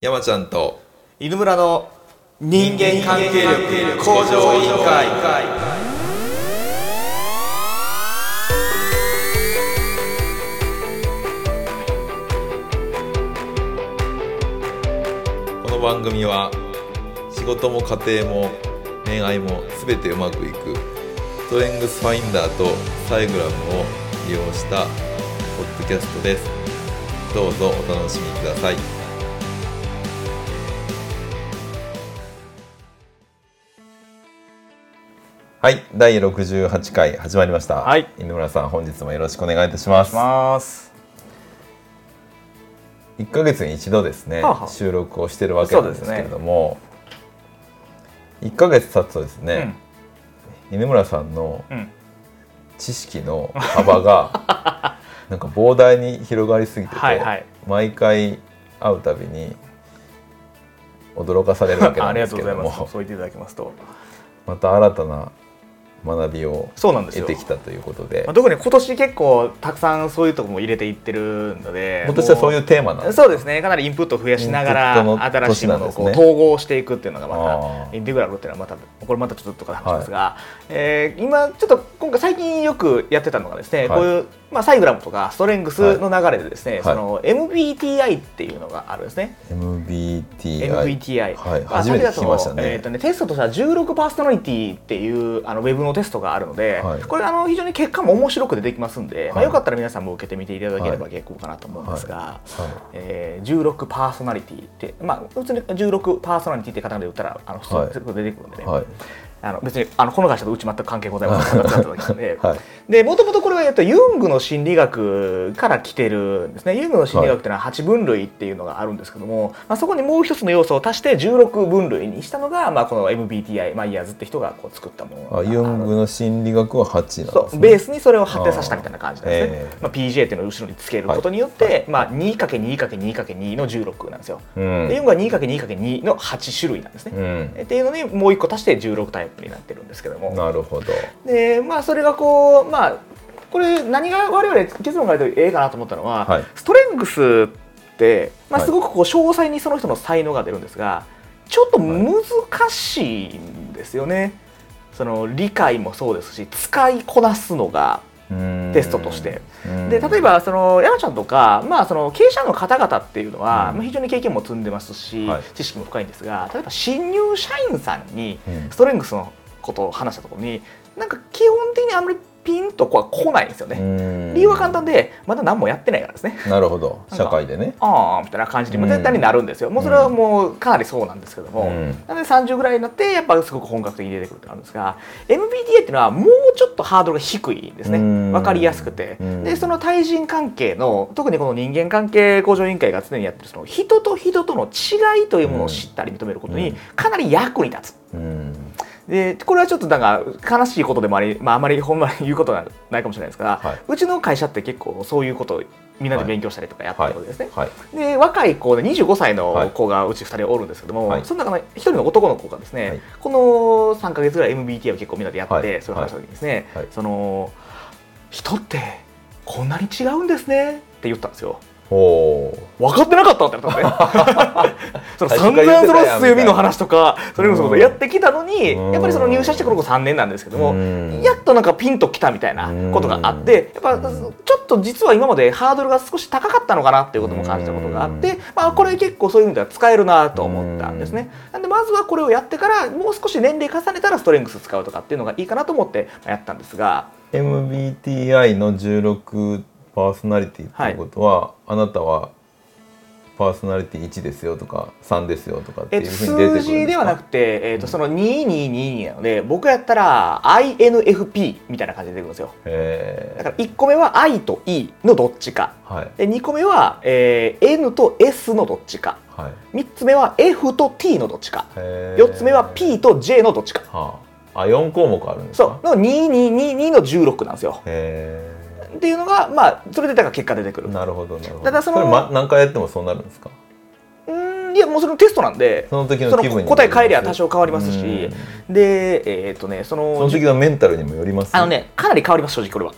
山ちゃんと犬村の人間関係力向上委員会。この番組は仕事も家庭も恋愛も全てうまくいくストレングスファインダーとサイグラムを利用したポッドキャストです。どうぞお楽しみくださいはい第68回始まりました、はい。犬村さん本日もよろしくお願いいたします。ます。1ヶ月に一度ですね、はあはあ。収録をしてるわけなんですけれども、1ヶ月経つとですね、犬村さんのうん。うん知識の幅が なんか膨大に広がりすぎててはいはい。毎回会うたびに驚かされるわけなんありがですけれど とうございます。もそう言っていただきますと。また新たな学びをそうなんですよ。得てきたということで。まあ特に今年結構たくさんそういうとこも入れていってるので今年はそういうテーマなんですそうですね。かなりインプットを増やしながら新しいものをこう統合していくっていうのがまあたー。インテグラルっていうのはまたこれまたちょっと話しますが、えー今ちょっと今回最近よくやってたのがですね、はい。こういう、まあ、サイグラムとかストレングスの流れでですね、はい。その MBTI っていうのがあるんですね。MBTI MBTI、はい。まあ初めて聞きましたね。えーとねテストとしては16パーソナリティっていうあのウェブのテストがあるので、はい。これあの非常に結果も面白く出てきますんで、まあ、はいよかったら皆さんも受けてみていただければはい結構かなと思うんですが、はい。えー16パーソナリティって、まあ、普通に16パーソナリティって方で言ったらあの普通にはい。出てくるんでね、はいあの別にあのこの会社とうち全く関係ございません。で、もともとこれはえっとユングの心理学から来てるんですねユングの心理学っていうのは8分類っていうのがあるんですけども、まあ、そこにもう一つの要素を足して16分類にしたのが、まあ、この MBTI マイヤーズって人がこう作ったものあユングの心理学は8なんですね。そう。ベースにそれを発展させたみたいな感じなんですね、えーまあ、PJ っていうのを後ろにつけることによって、まあ、2×2×2×2 の16なんですよ、うん。でユングは 2×2×2 の8種類なんですね、うん。っていうのにもう一個足して16タイプになってるんですけども。なるほど。でまあそれがこうまあこれ何が我々結論から言うとええかなと思ったのは、はい。ストレングスって、まあ、はい。すごくこう詳細にその人の才能が出るんですがちょっと難しいんですよね、その理解もそうですし使いこなすのがテストとして。で例えばその山ちゃんとか、まあ、その経営者の方々っていうのは、うん。まあ非常に経験も積んでますし、はい。知識も深いんですが例えば新入社員さんにうん。ストレングスのことを話したところになんか基本的にあんまりピンとこは来ないんですよね。うん。理由は簡単でまだ何もやってないからですね。なるほど。社会でね。ああみたいな感じにうん絶対になるんですよ。もうそれはもうかなりそうなんですけども、うん。なので30ぐらいになってやっぱすごく本格的に出てくるってなるんですが MBTA っていうのはもうちょっとハードルが低いんですね。うん。分かりやすくて。うん。でその対人関係の特にこの人間関係向上委員会が常にやってるその人と人との違いというものを知ったり認めることにうん。かなり役に立つ。うんでこれはちょっとなんか悲しいことでもあり、まあ、あまり ほんまに言うことはないかもしれないですが、はい。うちの会社って結構そういうことをみんなで勉強したりとかやってるわけですね。はい。で若い子で25歳はい。の子がうち2人おるんですけども、はい。その中の1人の男の子がですね、はい。この3か月ぐらい MBTI を結構みんなでやって、はい。そういう話した時にですね、はい。その人ってこんなに違うんですねって言ったんですよ。ほ分かってなかったってなったね。その最散々その強みの話とかそれこそやってきたのにうん。やっぱりその入社してこの子3年なんですけどもうん。やっとなんかピンときたみたいなことがあってやっぱうん。ちょっと実は今までハードルが少し高かったのかなっていうことも感じたことがあってまあこれ結構そういう意味では使えるなと思ったんですね。なんでまずはこれをやってからもう少し年齢重ねたらストレングス使うとかっていうのがいいかなと思ってやったんですが。う MBTI の16パーソナリティっていうことは、あなたはパーソナリティ1ですよとか3ですよとかってえっと、いうふうに出てくる数字ではなくて、えっと、その2222なので僕やったら INFP みたいな感じで出てくるんですよ。へだから1個目は I と E のどっちか。ーはい。で2個目は、えー N と S のどっちか。はい。3つ目は F と T のどっちか。へー。4つ目は P と J のどっちか。はあ。あ4項目あるんですか？そう。の2222の16なんですよ。へっていうのがまあそれでだから結果出てくる。えなるほどなるほど。ただそのれ、ま、何回やってもそうなるんですか？うーんいやもうそのテストなんでその時の気分に答え変えりゃ多少変わりますしうん。でえっ、とねそのその時のメンタルにもよりますあのねかなり変わります正直これは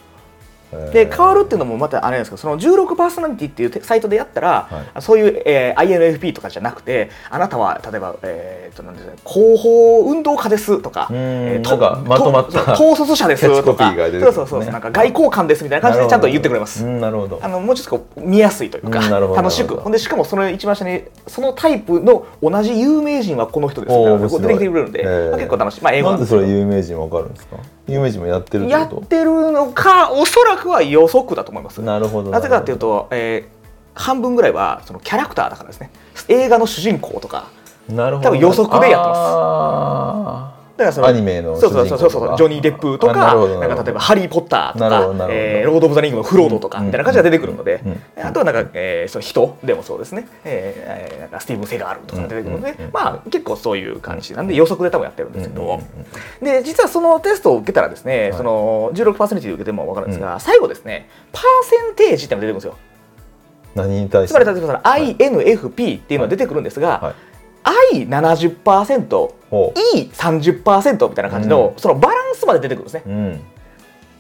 で変わるっていうのもまたあれですけどその16パーソナリティっていうサイトでやったら、はい、そういう、えー、INFP とかじゃなくてあなたは例えば、えーとなんですね、広報運動家ですとかえー、とかまとまった統率者ですとか、ね、そうそうそうなんか外交官ですみたいな感じでちゃんと言ってくれます。なるほど。あのもうちょっとこう見やすいというか楽しくほんでしかもその一番下にそのタイプの同じ有名人はこの人ですみたいな出てきてくれるんで、まあ、結構楽しい、まあ、英語なんでそれ有名人わかるんですか？有名人もやってるやってるのかおそらくは予測だと思います。なるほどなぜかというと、えー、半分ぐらいはそのキャラクターだからですね。映画の主人公とか。なるほど。多分予測でやってますだからそのアニメのそうそうそうそうジョニー・デップとかなんか例えば「ハリー・ポッター」とか「えー、ロード・オブ・ザ・リング」のフロードとかみたいな感じが出てくるので、あとはなんか、えー、その人でもそうですね、えー、なんかスティーブン・セガールとか出てくるので、まあ結構そういう感じなんで予測で多分やってるんですけど、で実はそのテストを受けたらですね、その16%受けても分かるんですが、最後ですねパーセンテージってのが出てくるんですよ。何に対して？つまり例えば INFP っていうのが出てくるんですが、I70%、E30% みたいな感じの、うん、そのバランスまで出てくるんですね。うん、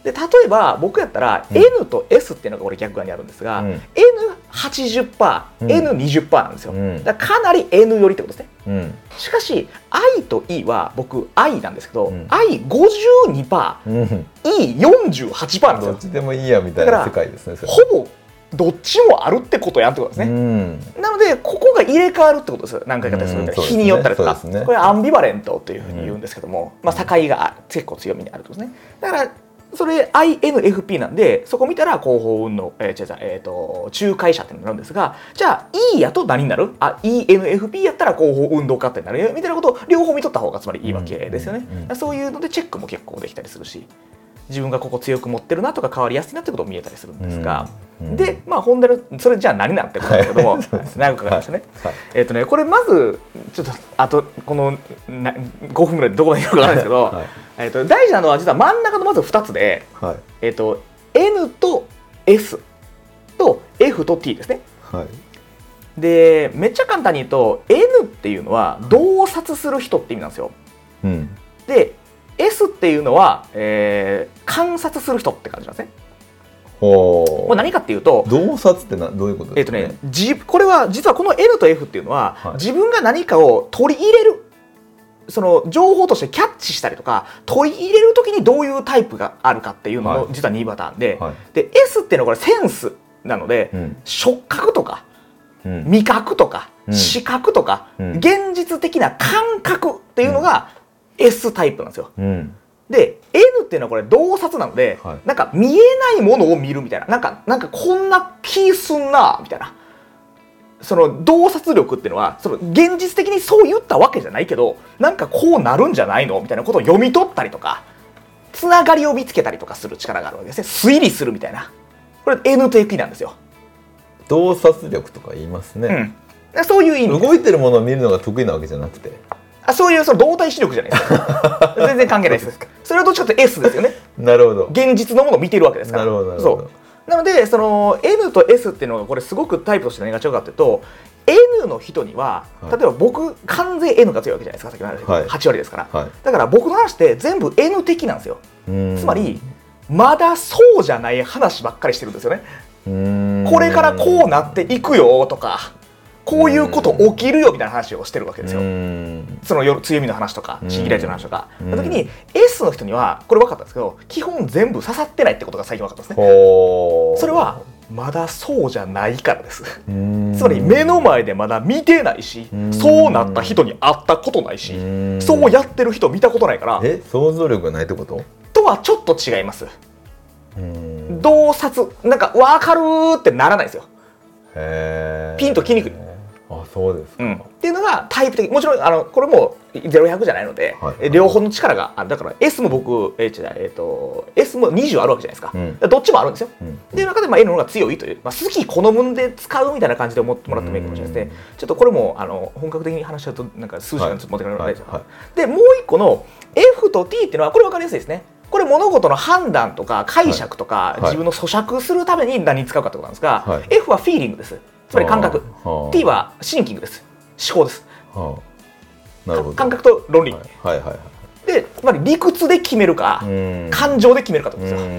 で例えば僕やったら、うん、N と S っていうのがこれ逆側にあるんですが、うん、N80%、うん、N20% なんですよ。だからかなり N 寄りってことですね。しかし I と E は僕 I なんですけど、うん、I52%、うん、E48% なんですよ。どっちでもいいやみたいな世界ですね。ほぼどっちもあるってことやんってことですね、うん、なのでここが入れ替わるってことです何回かでする、うん、日によったりとか、ね、これアンビバレントというふうに言うんですけども、まあ、境が結構強みにあるとですね。だからそれ INFP なんでそこ見たら広報運の、えー、違う違う、えーと、仲介者ってなるんですがじゃあ E やと何になる？あ ENFP やったら広報運動家ってなるみたいなことを両方見とった方がつまりいいわけですよね、そういうのでチェックも結構できたりするし自分がここ強く持ってるなとか変わりやすいなってことも見えたりするんですが、うん。うん、でまあ本題のそれじゃあ何なんってことですけども、はい、長くかかりましたね、はい、えっ、ー、とねこれまずちょっとあとこのな5分ぐらいでどこまでいるか分からないですけど、はい、えーと、大事なのは実は真ん中のまず2つで、えっ、ー、と N と S と F と T ですね。でめっちゃ簡単に言うと N っていうのは洞察する人って意味なんですよ。うん、で S っていうのは、えー、観察する人って感じなんですね。これ何かっていうと洞察ってなどういうことですか、ね、えーとね、じこれは実はこの N と F っていうのは、はい、自分が何かを取り入れるその情報としてキャッチしたりとか取り入れる時にどういうタイプがあるかっていうのの、実は2パターンではい、で S っていうのはこれセンスなので、うん、触覚とか、うん、味覚とか、うん、視覚とか、現実的な感覚っていうのが、S タイプなんですよ。うん、で N っていうのはこれ洞察なので、はい、なんか見えないものを見るみたいな。なんかなんかこんな気すんなみたいな。その洞察力っていうのはその現実的にそう言ったわけじゃないけどなんかこうなるんじゃないのみたいなことを読み取ったりとかつながりを見つけたりとかする力があるわけですね。推理するみたいな。これ N と P なんですよ。洞察力とか言いますね、うん、そういう意味。動いてるものを見るのが得意なわけじゃなくてあそういうその動体視力じゃないですか。全然関係ないです。それはどっちかというと S ですよね。なるほど。現実のものを見てるわけですから。なるほどそう。なのでその N と S っていうのがこれすごくタイプとして何が違うかというと N の人には、例えば僕完全 N が強いわけじゃないですかさっきの話、はい、8割ですから、はい、だから僕の話って全部 N 的なんですよ。つまりまだそうじゃない話ばっかりしてるんですよね。これからこうなっていくよとかこういうこと起きるよみたいな話をしてるわけですよ。その強みの話とか新規ライトの話とか。の時に S の人にはこれ分かったんですけど基本全部刺さってないってことが最近分かったんですね。それはまだそうじゃないからです。つまり目の前でまだ見てないしそうなった人に会ったことないしそうやってる人見たことないからえ想像力がないってこと？とはちょっと違います。洞察なんか分かるってならないですよ。ピンときにくいあそうですうん、っていうのがタイプ的もちろんあのこれも0100じゃないので、はい、両方の力があるだから S も僕、えーえーと、S も20あるわけじゃないですか、うん、どっちもあるんですよ、うん、っていう中で、まあ、N の方が強いという、まあ、好き好むんで使うみたいな感じで思ってもらってもいいかもしれないですね、ちょっとこれもあの本格的に話しちゃうとなんか数時間持ってかれないですはい、でもう一個の F と T っていうのはこれ分かりやすいですね。これ物事の判断とか解釈とか、自分の咀嚼するために何に使うかってことなんですが、F はフィーリングですつまり感覚。T はシンキングです。思考です、感覚と論理、はいはいはい、でつまり理屈で決めるか感情で決めるかってことですよ。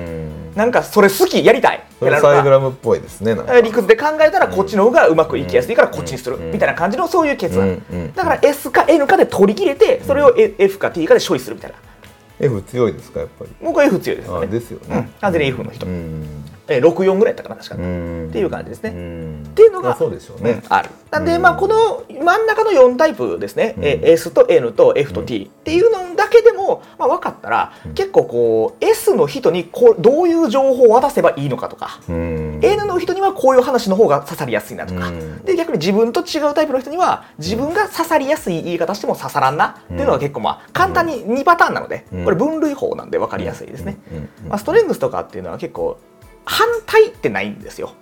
なんかそれ好きやりたい。それサイグラムっぽいですね理屈で考えたらこっちの方がうまくいきやすいからこっちにする。うん。みたいな感じのそういう決断、うんうんだから S か N かで取り切れてそれを F か T かで処理するみたいな。F 強いですかやっぱり。僕は F 強いですね。ですよね、うん。完全に F の人。うんえー64ぐらいやったかな確か。っていう感じですね。ん。っていうのがまあそうでしょうね、ある。なんで、うん。まあ、この真ん中の4タイプですね、うー S と N と F と T っていうのだけでも、まあ、分かったら、うん。結構こう S の人にこうどういう情報を渡せばいいのかとか、うん、N の人にはこういう話の方が刺さりやすいなとか、うん。で逆に自分と違うタイプの人には自分が刺さりやすい言い方しても刺さらんなっていうのが結構まあ簡単に2パターンなので、うん。これ分類法なんで分かりやすいですね。まあ、ストレングスとかっていうのは結構反対ってないんですよ。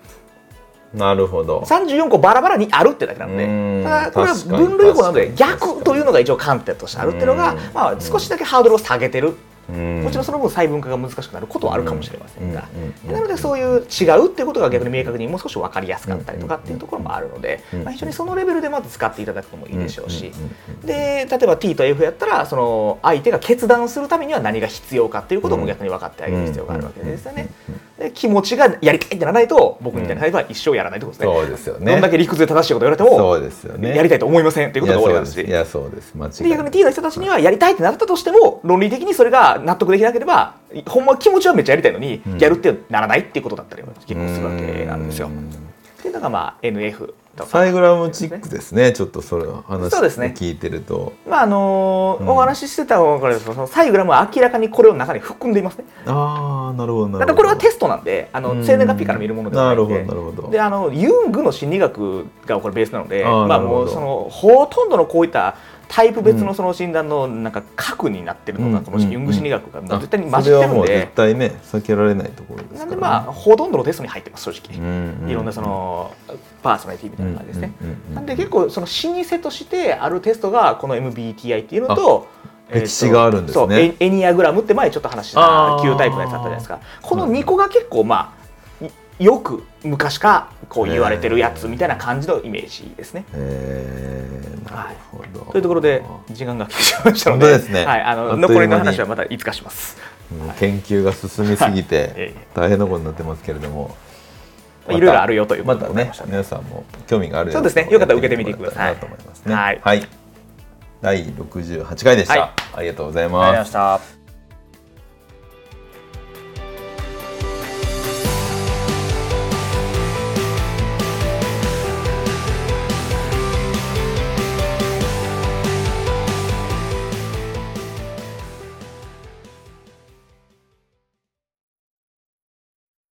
なるほど。34個バラバラにあるってだけなので。うんただこれは分類法なので逆というのが一応観点としてあるっていうのがうん。まあ少しだけハードルを下げてる。ももちろんその分細分化が難しくなることはあるかもしれませんが。なのでそういう違うっていうことが逆に明確にもう少し分かりやすかったりとかっていうところもあるのでうんまあ非常にそのレベルでまず使っていただくのもいいでしょうし。で例えば T と F やったらその相手が決断するためには何が必要かっていうことも逆に分かってあげる必要があるわけですよね。で気持ちがやりたいってならないと僕みたいなタイプは一生やらないってことですね。そうですよね。どんだけ理屈で正しいこと言われてもそうですよね。やりたいと思いませんっていうことが終わりますし。いやそうです。間違いで逆に T の人たちにはやりたいってなったとしても論理的にそれが納得できなければほんまは気持ちはめっちゃやりたいのに、うん。やるってならないっていうことだったりも結構するわけなんですよ。うっていうのがまあ NF とか。サイグラムチックですねちょっとそれ話そうですね。聞いてると。まああのーうん。お話ししてた方かすけどそのサイグラムは明らかにこれを中に含んでいますね。ああなるほどなるほど。これはテストなんであのうん。生年月日から見るものではないので。なるほどなるほど。であのユングの心理学がこれベースなのでまあもうそのほとんどのこういったタイプ別のその診断のなんか核になってるのがうん。このユング心理学があ絶対に混じてるんで。絶対ね避けられないところですねなんでまあほとんどのテストに入ってます正直、うんうんいろんなそのパーソナリティみたいな感じですね、うんうんうんうんなんで結構その老舗としてあるテストがこの MBTI っていうのとあ歴史があるんですね。そうエエニアグラムって前ちょっと話したあー。旧タイプのやつあったじゃないですか。この2個が結構まあいよく昔からこう言われてるやつみたいな感じのイメージですね。えー、なるほど、というところで時間が来てしまいましたのでですね。はい、あの残りの話はまたいつかします。うん研究が進みすぎえてえ 大変なことになってますけれども、まあいろいろあるよというこまたねとでましたね。皆さんも興味があるそうですね。よかったら受けてみてください。はい。はい、第68回でした、はい。ありがとうございまますした。